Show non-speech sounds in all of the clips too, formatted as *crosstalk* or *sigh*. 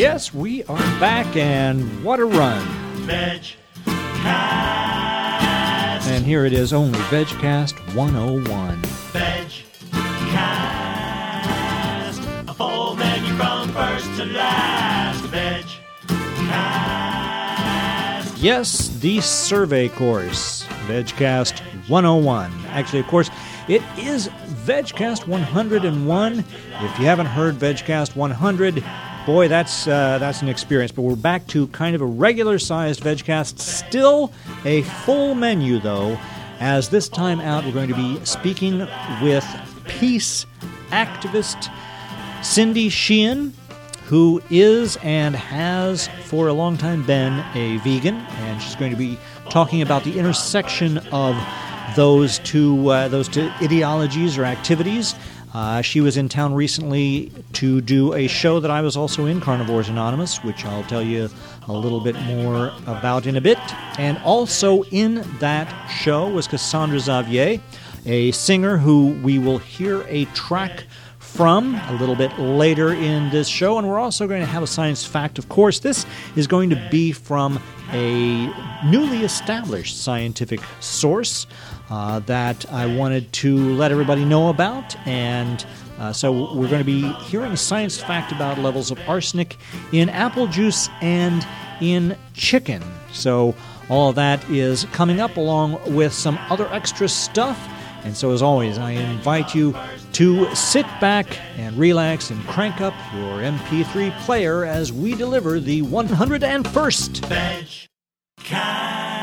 Yes, we are back, and what a run. Veg Cast. And here it is, only VegCast 101. Veg Cast. A full menu from first to last. Veg Cast. Yes, the survey course, VegCast 101. Actually, of course, it is VegCast 101. If you haven't heard VegCast 100, boy, that's uh, that's an experience. But we're back to kind of a regular-sized VegCast, still a full menu though. As this time out, we're going to be speaking with peace activist Cindy Sheehan, who is and has for a long time been a vegan, and she's going to be talking about the intersection of those two uh, those two ideologies or activities. Uh, she was in town recently to do a show that I was also in, Carnivores Anonymous, which I'll tell you a little bit more about in a bit. And also in that show was Cassandra Xavier, a singer who we will hear a track from a little bit later in this show. And we're also going to have a science fact. Of course, this is going to be from a newly established scientific source uh, that I wanted to let everybody know about. And uh, so we're going to be hearing a science fact about levels of arsenic in apple juice and in chicken. So all that is coming up along with some other extra stuff. And so, as always, I invite you to sit back and relax and crank up your MP3 player as we deliver the 101st Veg Cast.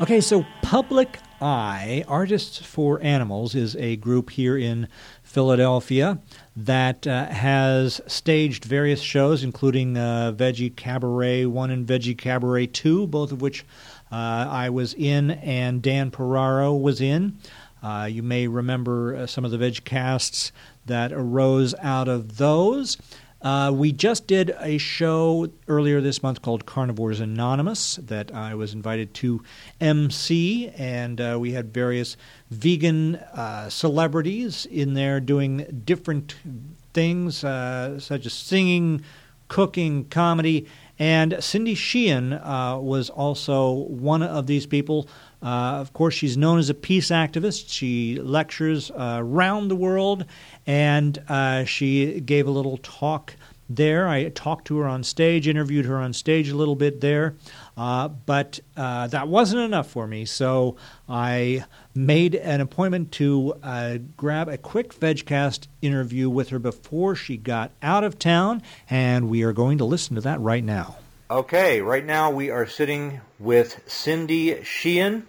Okay, so Public Eye, Artists for Animals, is a group here in Philadelphia that uh, has staged various shows, including uh, Veggie Cabaret 1 and Veggie Cabaret 2, both of which uh, I was in and Dan Piraro was in. Uh, you may remember uh, some of the veg casts that arose out of those. Uh, we just did a show earlier this month called Carnivores Anonymous that I was invited to MC, and uh, we had various vegan uh, celebrities in there doing different things, uh, such as singing, cooking, comedy. And Cindy Sheehan uh, was also one of these people. Uh, of course, she's known as a peace activist. She lectures uh, around the world, and uh, she gave a little talk there. I talked to her on stage, interviewed her on stage a little bit there, uh, but uh, that wasn't enough for me. So I made an appointment to uh, grab a quick VegCast interview with her before she got out of town, and we are going to listen to that right now. Okay, right now we are sitting with Cindy Sheehan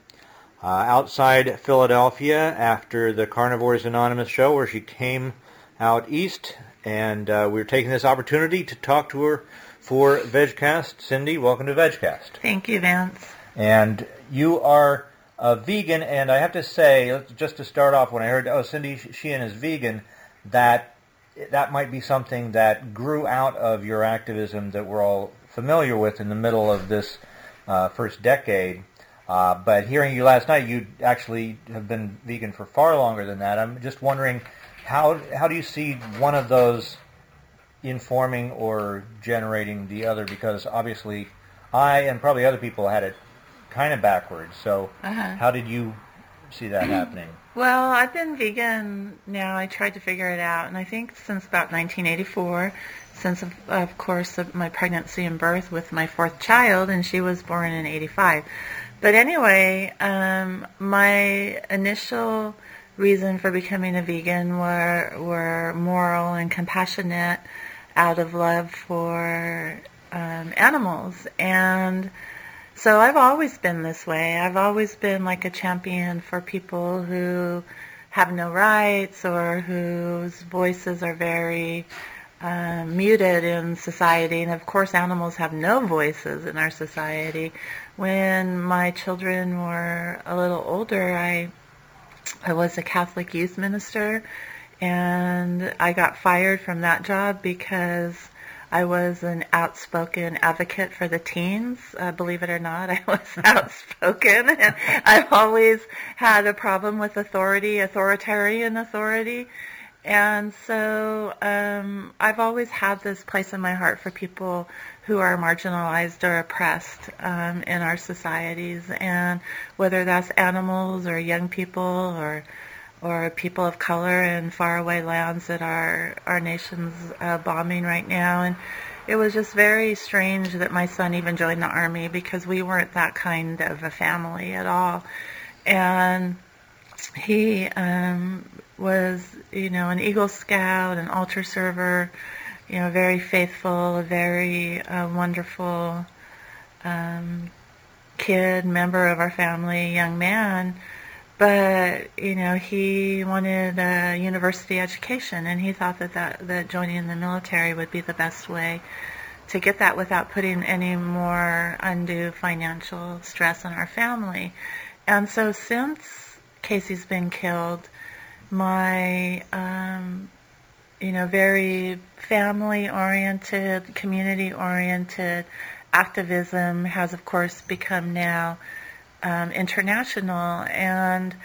uh, outside Philadelphia after the Carnivores Anonymous show where she came out east, and uh, we're taking this opportunity to talk to her for VegCast. Cindy, welcome to VegCast. Thank you, Vance. And you are a vegan, and I have to say, just to start off, when I heard, oh, Cindy Sheehan is vegan, that that might be something that grew out of your activism that we're all familiar with in the middle of this uh, first decade. Uh, but hearing you last night, you actually have been vegan for far longer than that. I'm just wondering, how how do you see one of those informing or generating the other? Because obviously, I and probably other people had it kind of backwards. So, Uh-huh. how did you see that *clears throat* happening? Well, I've been vegan now. I tried to figure it out, and I think since about 1984, since of, of course of my pregnancy and birth with my fourth child, and she was born in 85. But anyway, um, my initial reason for becoming a vegan were were moral and compassionate, out of love for um, animals and. So I've always been this way. I've always been like a champion for people who have no rights or whose voices are very uh, muted in society. And of course, animals have no voices in our society. When my children were a little older, I I was a Catholic youth minister, and I got fired from that job because I was an outspoken advocate for the teens. Uh, believe it or not, I *laughs* was outspoken, and *laughs* I've always had a problem with authority, authoritarian authority. And so um, I've always had this place in my heart for people who are marginalized or oppressed um, in our societies, and whether that's animals or young people or or people of color in faraway lands that our our nation's uh, bombing right now. And it was just very strange that my son even joined the army because we weren't that kind of a family at all. And he um, was, you know, an Eagle Scout, an altar server, you know, very faithful, a very uh, wonderful um, kid, member of our family, young man. But you know he wanted a university education and he thought that, that that joining the military would be the best way to get that without putting any more undue financial stress on our family. And so since casey's been killed my um, you know very family oriented community oriented activism has of course become now um, international, and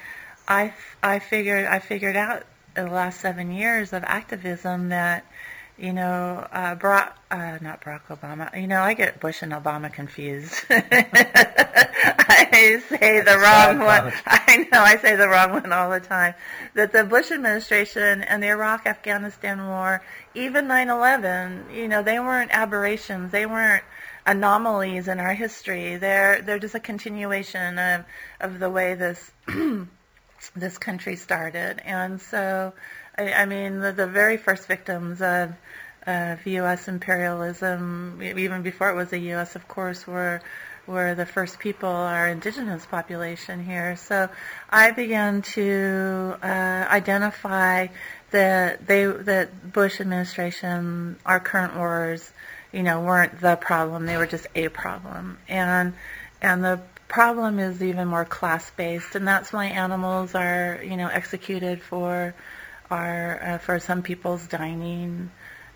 I I figured I figured out in the last seven years of activism that you know, uh, Barack, uh, not Barack Obama. You know, I get Bush and Obama confused. *laughs* I say the wrong one. *laughs* I know I say the wrong one all the time. That the Bush administration and the Iraq-Afghanistan war, even 9/11, you know, they weren't aberrations. They weren't anomalies in our history. They're they're just a continuation of of the way this *clears throat* this country started. And so, I, I mean, the, the very first victims of of U.S. imperialism, even before it was the U.S., of course, were were the first people, our indigenous population here. So I began to uh, identify that they that Bush administration, our current wars, you know, weren't the problem. They were just a problem. And and the problem is even more class based, and that's why animals are, you know, executed for our uh, for some people's dining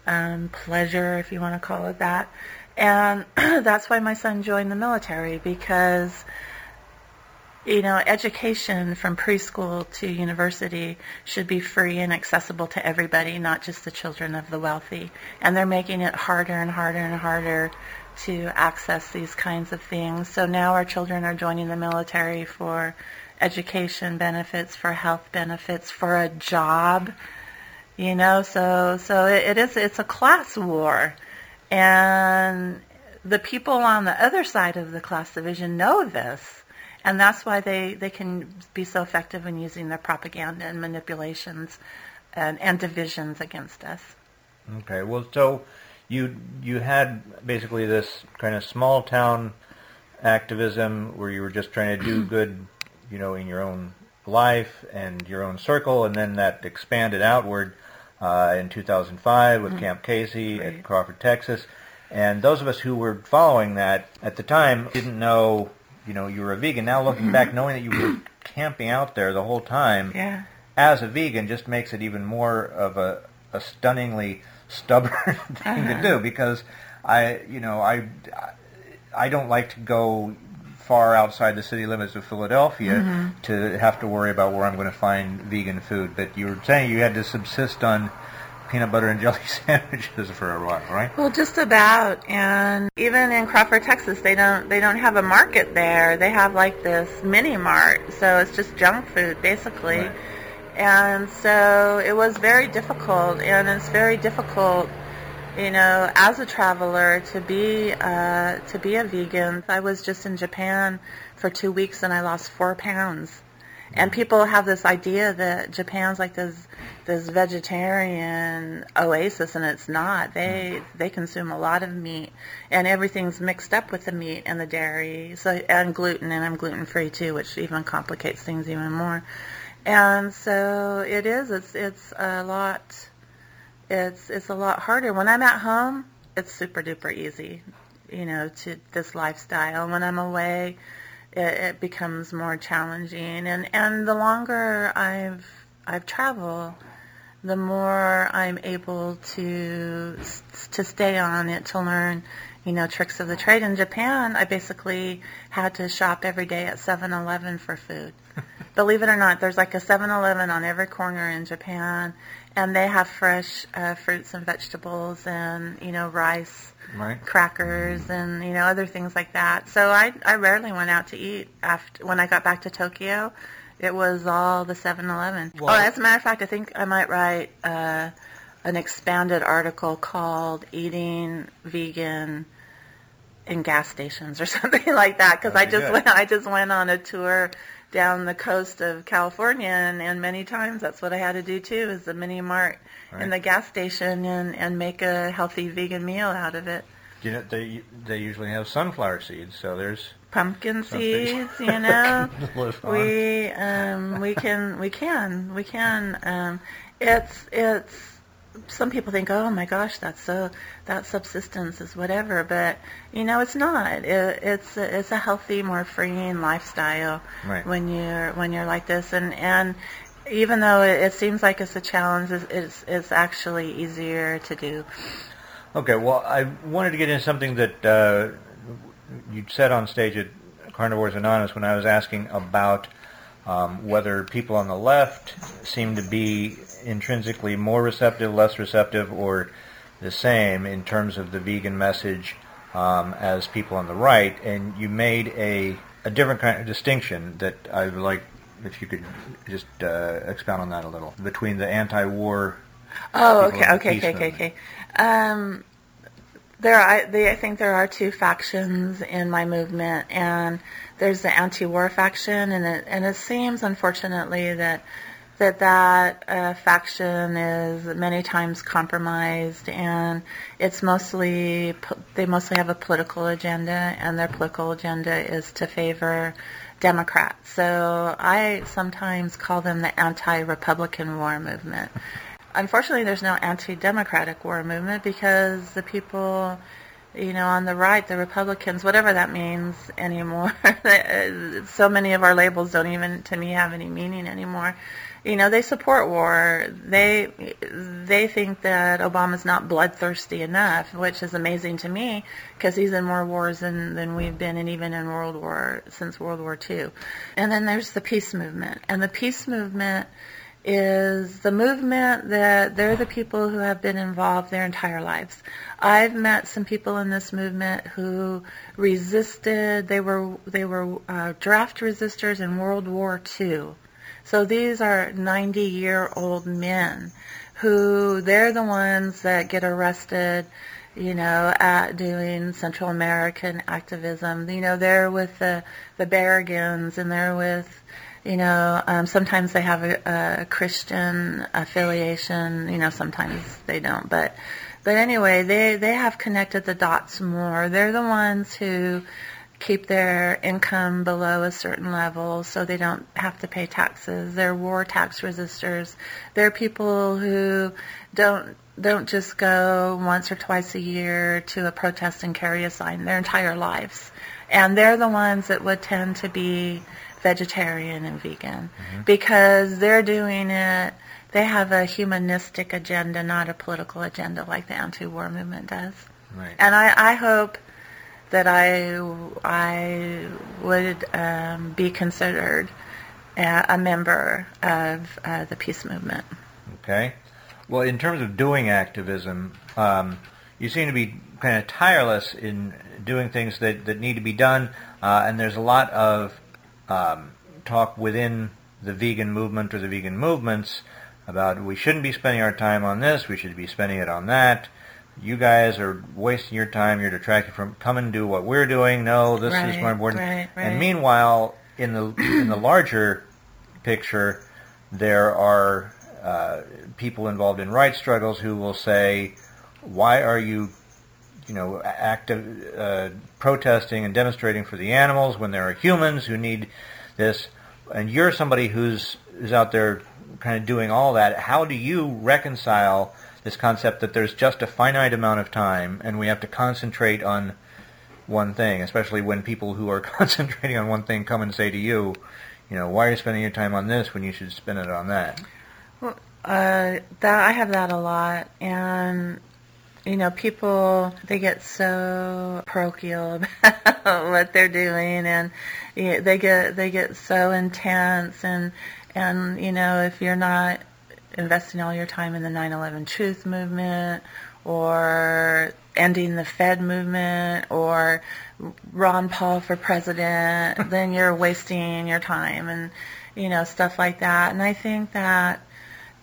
um, pleasure, if you want to call it that. And *clears throat* that's why my son joined the military because you know, education from preschool to university should be free and accessible to everybody, not just the children of the wealthy. And they're making it harder and harder and harder to access these kinds of things. So now our children are joining the military for education benefits, for health benefits, for a job. You know, so so it, it is it's a class war. And the people on the other side of the class division know this and that's why they, they can be so effective in using their propaganda and manipulations and, and divisions against us. Okay, well, so you you had basically this kind of small town activism where you were just trying to do *clears throat* good, you know, in your own life and your own circle, and then that expanded outward uh, in 2005 with mm-hmm. Camp Casey right. at Crawford, Texas. And those of us who were following that at the time didn't know you know you were a vegan. Now looking back, knowing that you were camping out there the whole time yeah. as a vegan just makes it even more of a, a stunningly stubborn *laughs* thing uh-huh. to do because I you know I I don't like to go far outside the city limits of Philadelphia mm-hmm. to have to worry about where I'm going to find vegan food. But you were saying you had to subsist on peanut butter and jelly *laughs* sandwiches for a while, right? Well, just about. And even in Crawford, Texas, they don't they don't have a market there. They have like this mini mart, so it's just junk food basically. Right. And so it was very difficult, and it's very difficult, you know, as a traveler to be uh, to be a vegan. I was just in Japan for two weeks, and I lost four pounds and people have this idea that Japan's like this this vegetarian oasis, and it's not. They they consume a lot of meat, and everything's mixed up with the meat and the dairy, so and gluten, and I'm gluten free too, which even complicates things even more. And so it is. It's it's a lot. It's it's a lot harder. When I'm at home, it's super duper easy, you know, to this lifestyle. When I'm away it, it becomes more challenging. And and the longer I've I've traveled, the more I'm able to to stay on it, to learn you know, tricks of the trade. In Japan, I basically had to shop every day at 7-Eleven for food. *laughs* Believe it or not, there's like a 7-Eleven on every corner in Japan, and they have fresh uh, fruits and vegetables and, you know, rice, Right. crackers, and, you know, other things like that. So I, I rarely went out to eat after when I got back to Tokyo. It was all the 7-Eleven. Well- oh, as a matter of fact, I think I might write uh, an expanded article called "Eating Vegan in Gas Stations" or *laughs* something like that. Because I just good. went, I just went on a tour down the coast of California, and, and many times that's what I had to do too, is the mini mart Right. in the gas station and and make a healthy vegan meal out of it. You know, they they usually have sunflower seeds, so there's Pumpkin seeds, *laughs* you know. *laughs* we um we can we can we can um it's it's some people think oh my gosh that's so that subsistence is whatever but you know it's not. It, it's a, it's a healthy more freeing lifestyle Right. when you're when you're like this. And and even though it, it seems like it's a challenge it's, it's it's actually easier to do. Okay, well, I wanted to get into something that uh, you said on stage at Carnivores Anonymous when I was asking about um, whether people on the left seem to be intrinsically more receptive, less receptive, or the same in terms of the vegan message um, as people on the right, and you made a, a different kind of distinction that I would like if you could just uh, expound on that a little between the anti-war Oh, people okay, okay, okay, okay, okay. Um, there, I, they, I think there are two factions in my movement, and there's the anti-war faction, and it, and it seems, unfortunately, that that that uh, faction is many times compromised, and it's mostly they mostly have a political agenda, and their political agenda is to favor Democrats. So I sometimes call them the anti-Republican war movement unfortunately there's no anti-democratic war movement because the people you know on the right the republicans whatever that means anymore *laughs* uh, so many of our labels don't even to me have any meaning anymore. You know they support war. They they think that obama's not bloodthirsty enough which is amazing to me because he's in more wars than than we've been and even in world war since world war ii and then there's the peace movement. And the peace movement is the movement that they're the people who have been involved their entire lives. I've met some people in this movement who resisted. They were they were uh, draft resistors in World War II. So these are 90 year old men who they're the ones that get arrested you know, at doing Central American activism. You know, they're with the the Berrigans and they're with you know, um, sometimes they have a, a Christian affiliation. You know, sometimes they don't. But, but anyway, they they have connected the dots more. They're the ones who keep their income below a certain level so they don't have to pay taxes. They're war tax resistors. They're people who don't don't just go once or twice a year to a protest and carry a sign their entire lives. And they're the ones that would tend to be vegetarian and vegan because they're doing it they have a humanistic agenda not a political agenda like the anti-war movement does Right. and I, I hope that I I would um, be considered a, a member of uh, the peace movement. Okay. Well, in terms of doing activism, um, you seem to be kind of tireless in doing things that, that need to be done, uh, and there's a lot of um, talk within the vegan movement or the vegan movements about we shouldn't be spending our time on this, we should be spending it on that. You guys are wasting your time. You're detracting from. Come and do what we're doing. No, this is more important. right, right. And meanwhile, in the in the larger picture, there are uh, people involved in rights struggles who will say, "Why are you, you know, active uh, protesting and demonstrating for the animals when there are humans who need this?" And you're somebody who's is out there kind of doing all that. How do you reconcile this concept that there's just a finite amount of time and we have to concentrate on one thing, especially when people who are *laughs* concentrating on one thing come and say to you, you know, why are you spending your time on this when you should spend it on that? Well, uh, that I have that a lot, and you know, people they get so parochial *laughs* about what they're doing, and they get they get so intense, and and you know, if you're not investing all your time in the 9/11 Truth movement or ending the Fed movement or Ron Paul for president, *laughs* then you're wasting your time and you know stuff like that. And I think that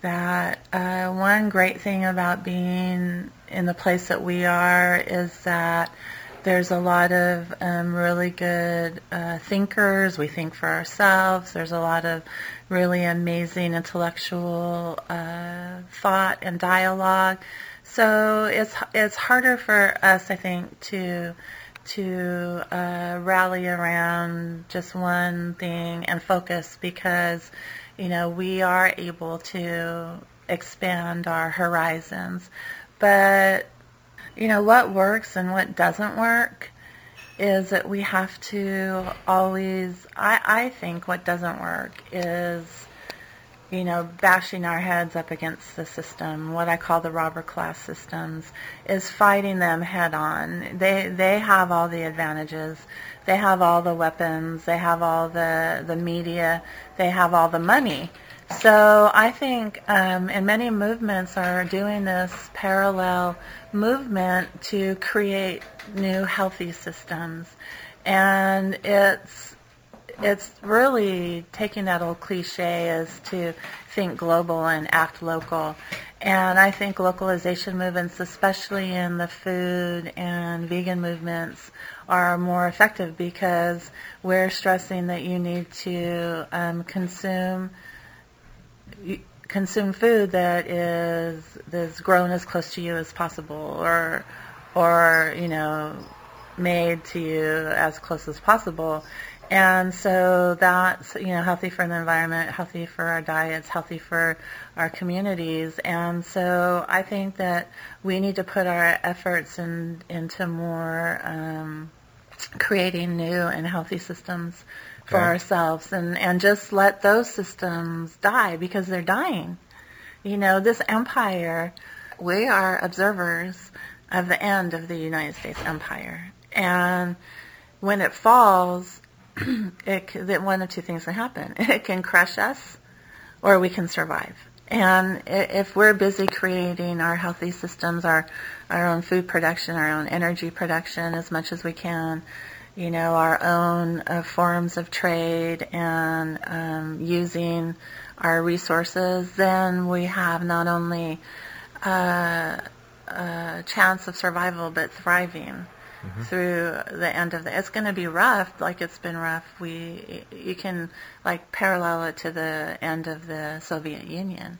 that uh, one great thing about being in the place that we are is that there's a lot of um, really good uh, thinkers. We think for ourselves. There's a lot of really amazing intellectual uh, thought and dialogue. So it's it's harder for us, I think, to to uh, rally around just one thing and focus because you know we are able to expand our horizons. But you know what works and what doesn't work is that we have to always I, I think what doesn't work is you know bashing our heads up against the system what i call the robber class systems is fighting them head on. They they have all the advantages. They have all the weapons. They have all the the media. They have all the money so I think, um, and many movements are doing this parallel movement to create new healthy systems, and it's it's really taking that old cliche as to think global and act local. And I think localization movements, especially in the food and vegan movements, are more effective because we're stressing that you need to um, consume consume food that is that's grown as close to you as possible, or or you know made to you as close as possible. And so that's you know healthy for the environment, healthy for our diets, healthy for our communities. And so I think that we need to put our efforts in, into more um, creating new and healthy systems for ourselves and, and just let those systems die because they're dying. You know, this empire, we are observers of the end of the United States empire. And when it falls, *clears throat* it, that one of two things can happen. *laughs* It can crush us or we can survive. And if we're busy creating our healthy systems, our, our own food production, our own energy production as much as we can, you know, our own uh, forms of trade and um, using our resources, then we have not only uh, a chance of survival but thriving mm-hmm. through the end of the. It's going to be rough, like it's been rough. We you can like parallel it to the end of the Soviet Union,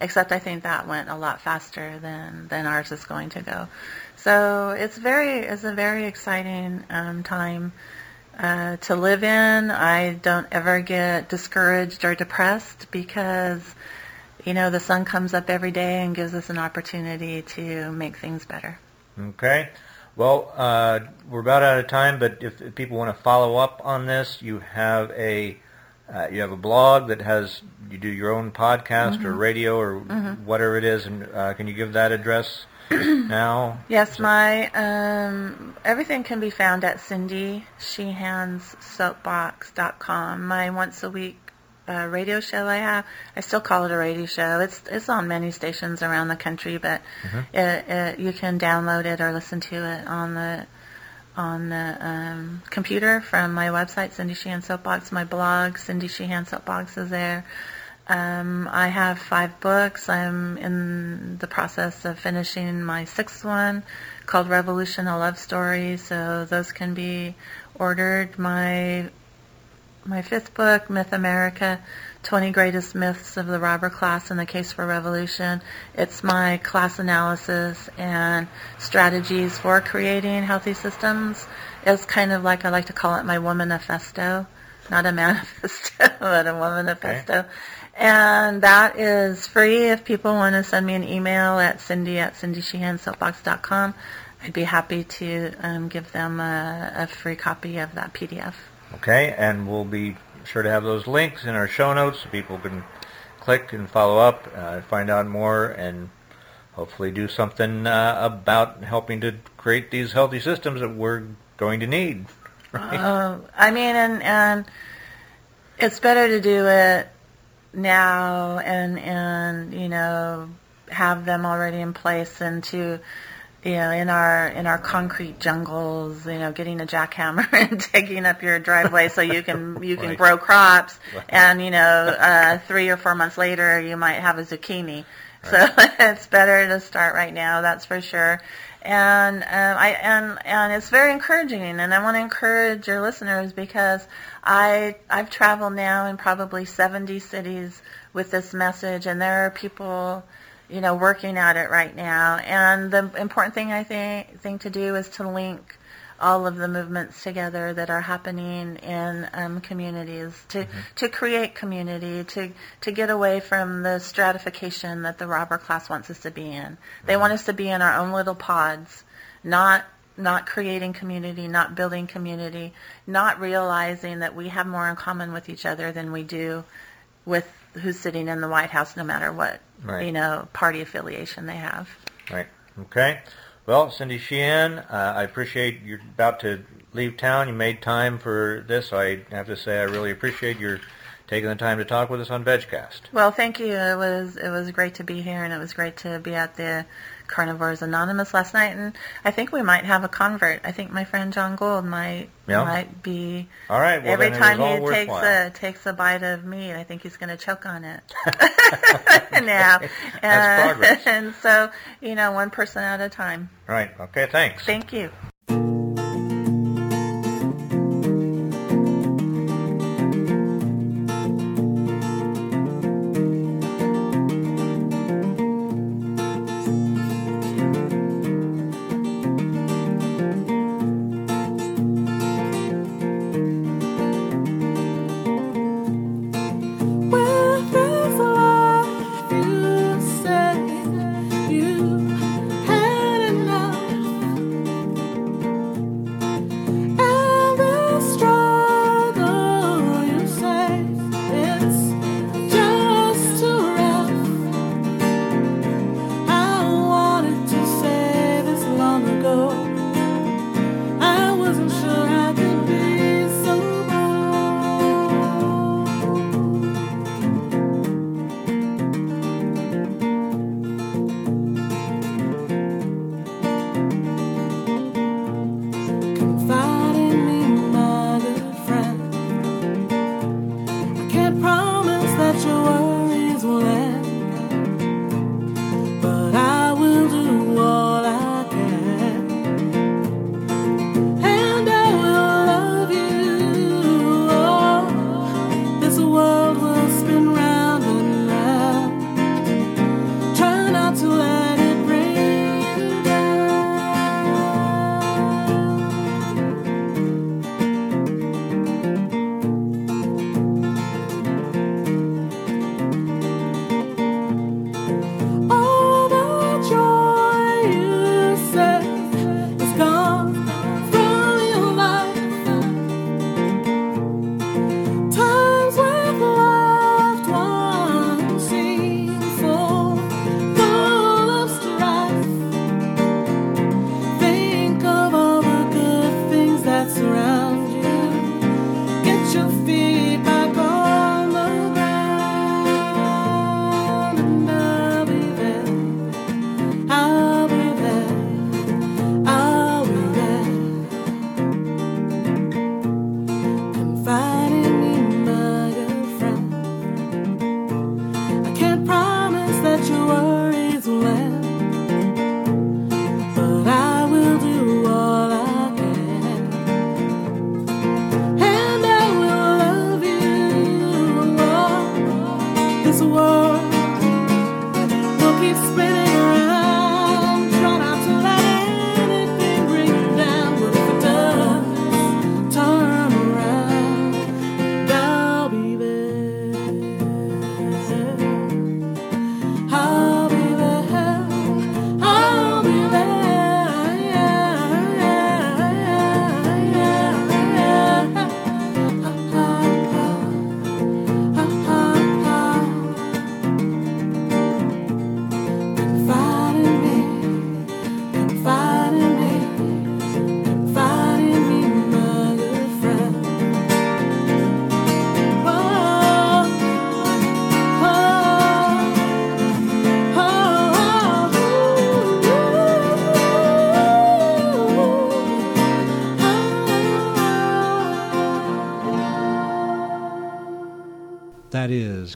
except I think that went a lot faster than than ours is going to go. So it's very it's a very exciting um, time uh, to live in. I don't ever get discouraged or depressed because you know the sun comes up every day and gives us an opportunity to make things better. Okay. Well, uh, we're about out of time, but if, if people want to follow up on this, you have a uh, you have a blog that has you do your own podcast mm-hmm. or radio or mm-hmm. whatever it is, and uh, can you give that address? *clears throat* now? Yes, my um, everything can be found at cindysheehanssoapbox.com. My once a week uh, radio show I have, I still call it a radio show. It's it's on many stations around the country, but mm-hmm. it, it, you can download it or listen to it on the on the um, computer from my website, Cindy Sheehan Soapbox. My blog, Cindy Sheehan Soapbox, is there. Um, I have five books. I'm in the process of finishing my sixth one called Revolution, a Love Story. So those can be ordered. My my fifth book, Myth America, 20 Greatest Myths of the Robber Class and the Case for Revolution. It's my class analysis and strategies for creating healthy systems. It's kind of like I like to call it my woman manifesto. Not a manifesto, *laughs* but a woman manifesto. Okay. And that is free if people want to send me an email at cindy at cindysheehansoapbox.com. I'd be happy to um, give them a, a free copy of that PDF. Okay, and we'll be sure to have those links in our show notes so people can click and follow up, uh, find out more, and hopefully do something uh, about helping to create these healthy systems that we're going to need. *laughs* Right? Uh, I mean, and and it's better to do it now and and you know have them already in place and to you know in our in our concrete jungles you know getting a jackhammer *laughs* and digging up your driveway so you can you can Right. grow crops. Right. and you know uh, three or four months later you might have a zucchini. So *laughs* it's better to start right now that's for sure. And um, I and and it's very encouraging, and I want to encourage your listeners because I I've traveled now in probably 70 cities with this message, and there are people, you know, working at it right now. And the important thing I think thing to do is to link all of the movements together that are happening in um, communities to to create community to to get away from the stratification that the robber class wants us to be in. They want us to be in our own little pods, not not creating community, not building community, not realizing that we have more in common with each other than we do with who's sitting in the White House, no matter what Right. you know party affiliation they have. Right. Okay. Well, Cindy Sheehan, uh, I appreciate you're about to leave town. You made time for this. I have to say I really appreciate your taking the time to talk with us on VegCast. Well, thank you. It was it was great to be here, and it was great to be at the Carnivores Anonymous last night. And I think we might have a convert. I think my friend John Gold might Yeah? might be All right. Well, every time it was all he takes worthwhile. a takes a bite of meat. I think he's going to choke on it. *laughs* *laughs* now, That's and, progress. *laughs* and so you know, one person at a time. Right. Okay. Thanks. Thank you.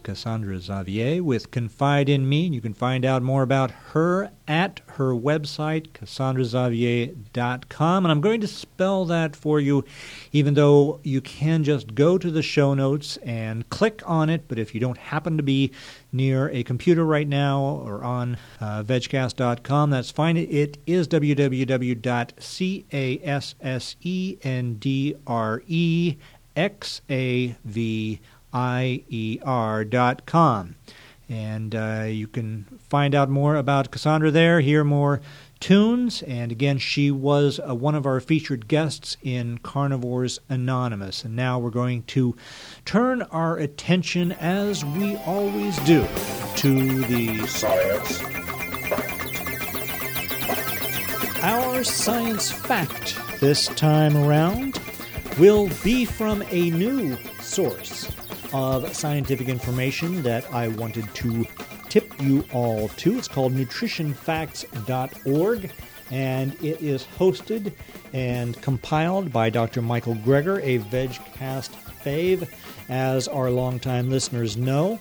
Cassandra Xavier with Confide in Me. You can find out more about her at her website, cassandraxavier.com. And I'm going to spell that for you, even though you can just go to the show notes and click on it. But if you don't happen to be near a computer right now or on uh, vegcast.com, that's fine. It is www.cassandre I-E-R dot com. And uh, you can find out more about Cassandra there, hear more tunes. And again, she was uh, one of our featured guests in Carnivores Anonymous. And now we're going to turn our attention, as we always do, to the Science. Our science fact this time around will be from a new source of scientific information that I wanted to tip you all to. It's called nutritionfacts.org and it is hosted and compiled by Dr. Michael Greger, a VegCast fave, as our longtime listeners know.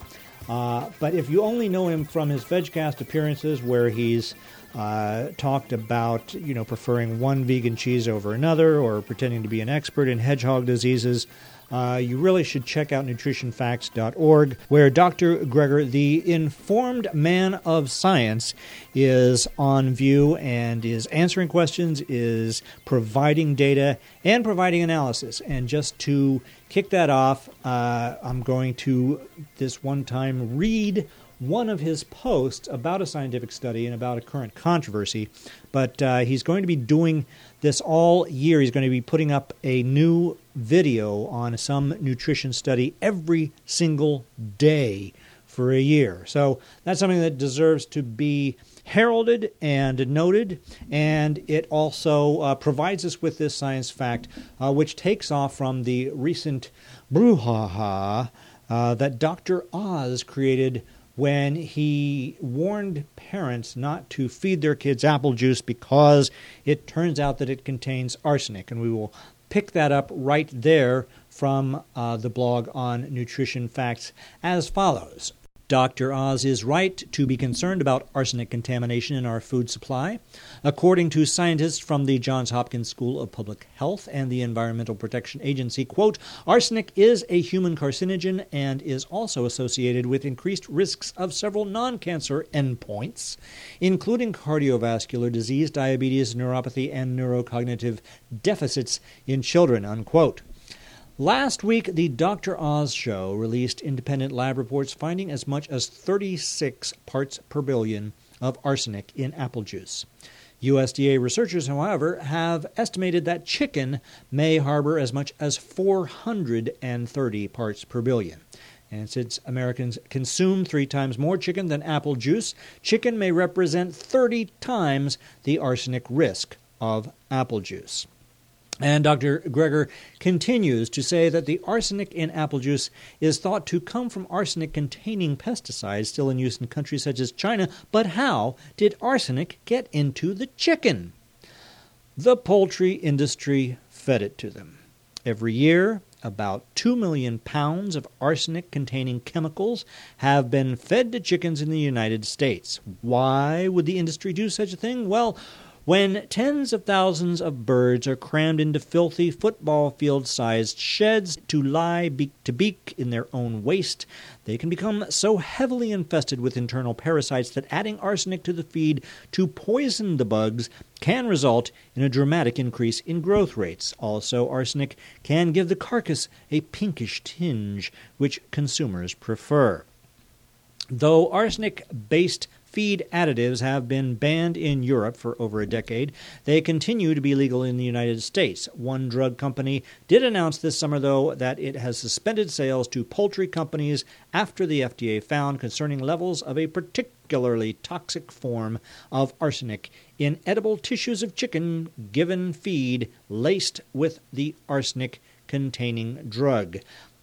Uh, but if you only know him from his VegCast appearances, where he's uh, talked about you know preferring one vegan cheese over another, or pretending to be an expert in hedgehog diseases, uh, you really should check out nutritionfacts.org, where Dr. Greger, the informed man of science, is on view and is answering questions, is providing data, and providing analysis. And just to kick that off, uh, I'm going to this one time read one of his posts about a scientific study and about a current controversy. But uh, he's going to be doing this all year. He's going to be putting up a new video on some nutrition study every single day for a year. So that's something that deserves to be heralded and noted, and it also uh, provides us with this science fact, uh, which takes off from the recent brouhaha uh, that Dr. Oz created when he warned parents not to feed their kids apple juice because it turns out that it contains arsenic. And we will pick that up right there from uh, the blog on nutrition facts as follows. Dr. Oz is right to be concerned about arsenic contamination in our food supply. According to scientists from the Johns Hopkins School of Public Health and the Environmental Protection Agency, quote, arsenic is a human carcinogen and is also associated with increased risks of several non-cancer endpoints, including cardiovascular disease, diabetes, neuropathy, and neurocognitive deficits in children, unquote. Last week, the Dr. Oz show released independent lab reports finding as much as 36 parts per billion of arsenic in apple juice. USDA researchers, however, have estimated that chicken may harbor as much as 430 parts per billion. And since Americans consume three times more chicken than apple juice, chicken may represent 30 times the arsenic risk of apple juice. And Dr. Greger continues to say that the arsenic in apple juice is thought to come from arsenic containing pesticides still in use in countries such as China. But how did arsenic get into the chicken? The poultry industry fed it to them. Every year, about 2 million pounds of arsenic containing chemicals have been fed to chickens in the United States. Why would the industry do such a thing? Well, when tens of thousands of birds are crammed into filthy football field sized sheds to lie beak to beak in their own waste, they can become so heavily infested with internal parasites that adding arsenic to the feed to poison the bugs can result in a dramatic increase in growth rates. Also, arsenic can give the carcass a pinkish tinge, which consumers prefer. Though arsenic based feed additives have been banned in Europe for over a decade. They continue to be legal in the United States. One drug company did announce this summer, though, that it has suspended sales to poultry companies after the FDA found concerning levels of a particularly toxic form of arsenic in edible tissues of chicken given feed laced with the arsenic containing drug.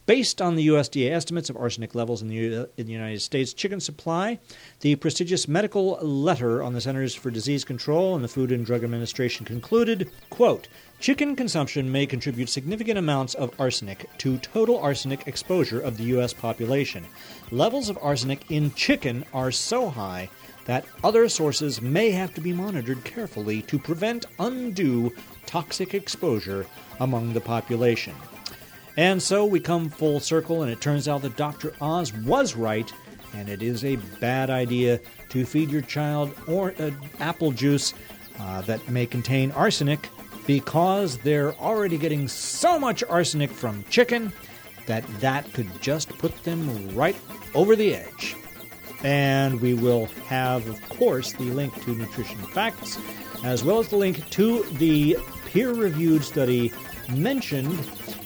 Based on the USDA estimates of arsenic levels in the, U- in the United States chicken supply, the prestigious medical letter on the Centers for Disease Control and the Food and Drug Administration concluded, quote, Chicken consumption may contribute significant amounts of arsenic to total arsenic exposure of the U.S. population. Levels of arsenic in chicken are so high that other sources may have to be monitored carefully to prevent undue toxic exposure among the population. And so we come full circle, and it turns out that Dr. Oz was right, and it is a bad idea to feed your child or uh, apple juice uh, that may contain arsenic because they're already getting so much arsenic from chicken that that could just put them right over the edge. And we will have, of course, the link to Nutrition Facts, as well as the link to the peer reviewed study mentioned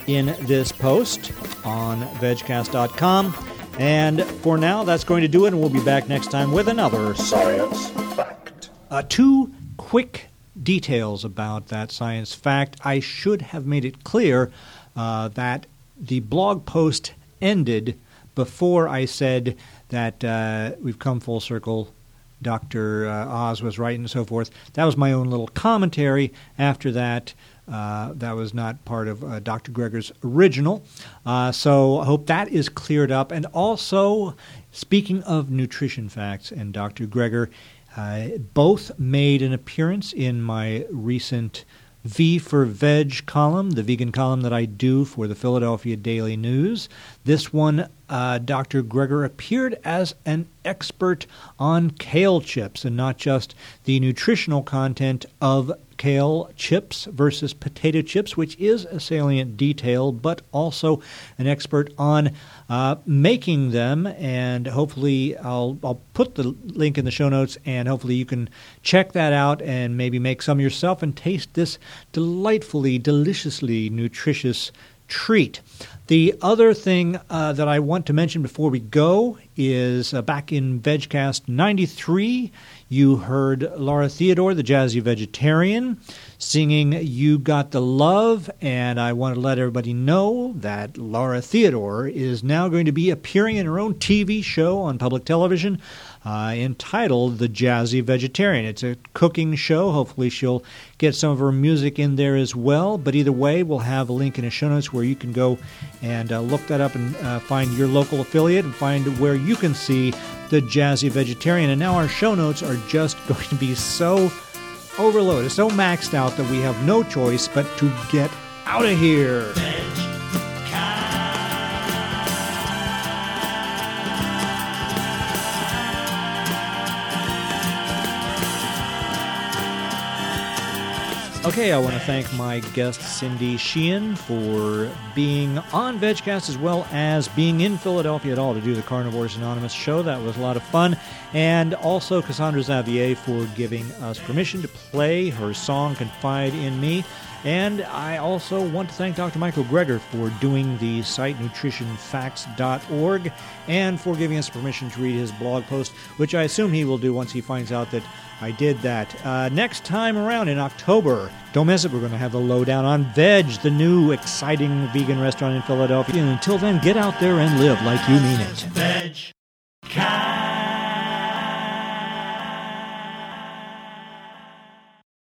in this post on vegcast.com. And for now, that's going to do it, and we'll be back next time with another Science fact. uh, two quick details about that science fact. I should have made it clear uh, that the blog post ended before I said that uh, we've come full circle. Dr. Uh, Oz was right and so forth. That was my own little commentary. After that, uh, that was not part of uh, Dr. Greger's original. Uh, so I hope that is cleared up. And also, speaking of nutrition facts and Dr. Greger, uh, both made an appearance in my recent V for Veg column, the vegan column that I do for the Philadelphia Daily News. This one, uh, Dr. Greger appeared as an expert on kale chips and not just the nutritional content of kale chips versus potato chips, which is a salient detail, but also an expert on uh, making them. And hopefully, I'll, I'll put the link in the show notes, and hopefully, you can check that out and maybe make some yourself and taste this delightfully, deliciously nutritious treat. The other thing uh, that I want to mention before we go is uh, back in VegCast 93, you heard Laura Theodore, the jazzy vegetarian, singing You Got the Love. And I want to let everybody know that Laura Theodore is now going to be appearing in her own TV show on public television uh, entitled The Jazzy Vegetarian. It's a cooking show. Hopefully, she'll get some of her music in there as well. But either way, we'll have a link in the show notes where you can go and uh, look that up and uh, find your local affiliate and find where you can see The Jazzy Vegetarian. And now our show notes are just *laughs* going to be so overloaded, so maxed out that we have no choice but to get out of here. Okay, I want to thank my guest Cindy Sheehan for being on VegCast as well as being in Philadelphia at all to do the Carnivores Anonymous show. That was a lot of fun. And also Cassandra Xavier for giving us permission to play her song Confide in Me. And I also want to thank Dr. Michael Greger for doing the site nutritionfacts.org and for giving us permission to read his blog post, which I assume he will do once he finds out that I did that. Uh, next time around in October, don't miss it. We're going to have the lowdown on Vedge, the new exciting vegan restaurant in Philadelphia. And until then, get out there and live like you mean it. Veg.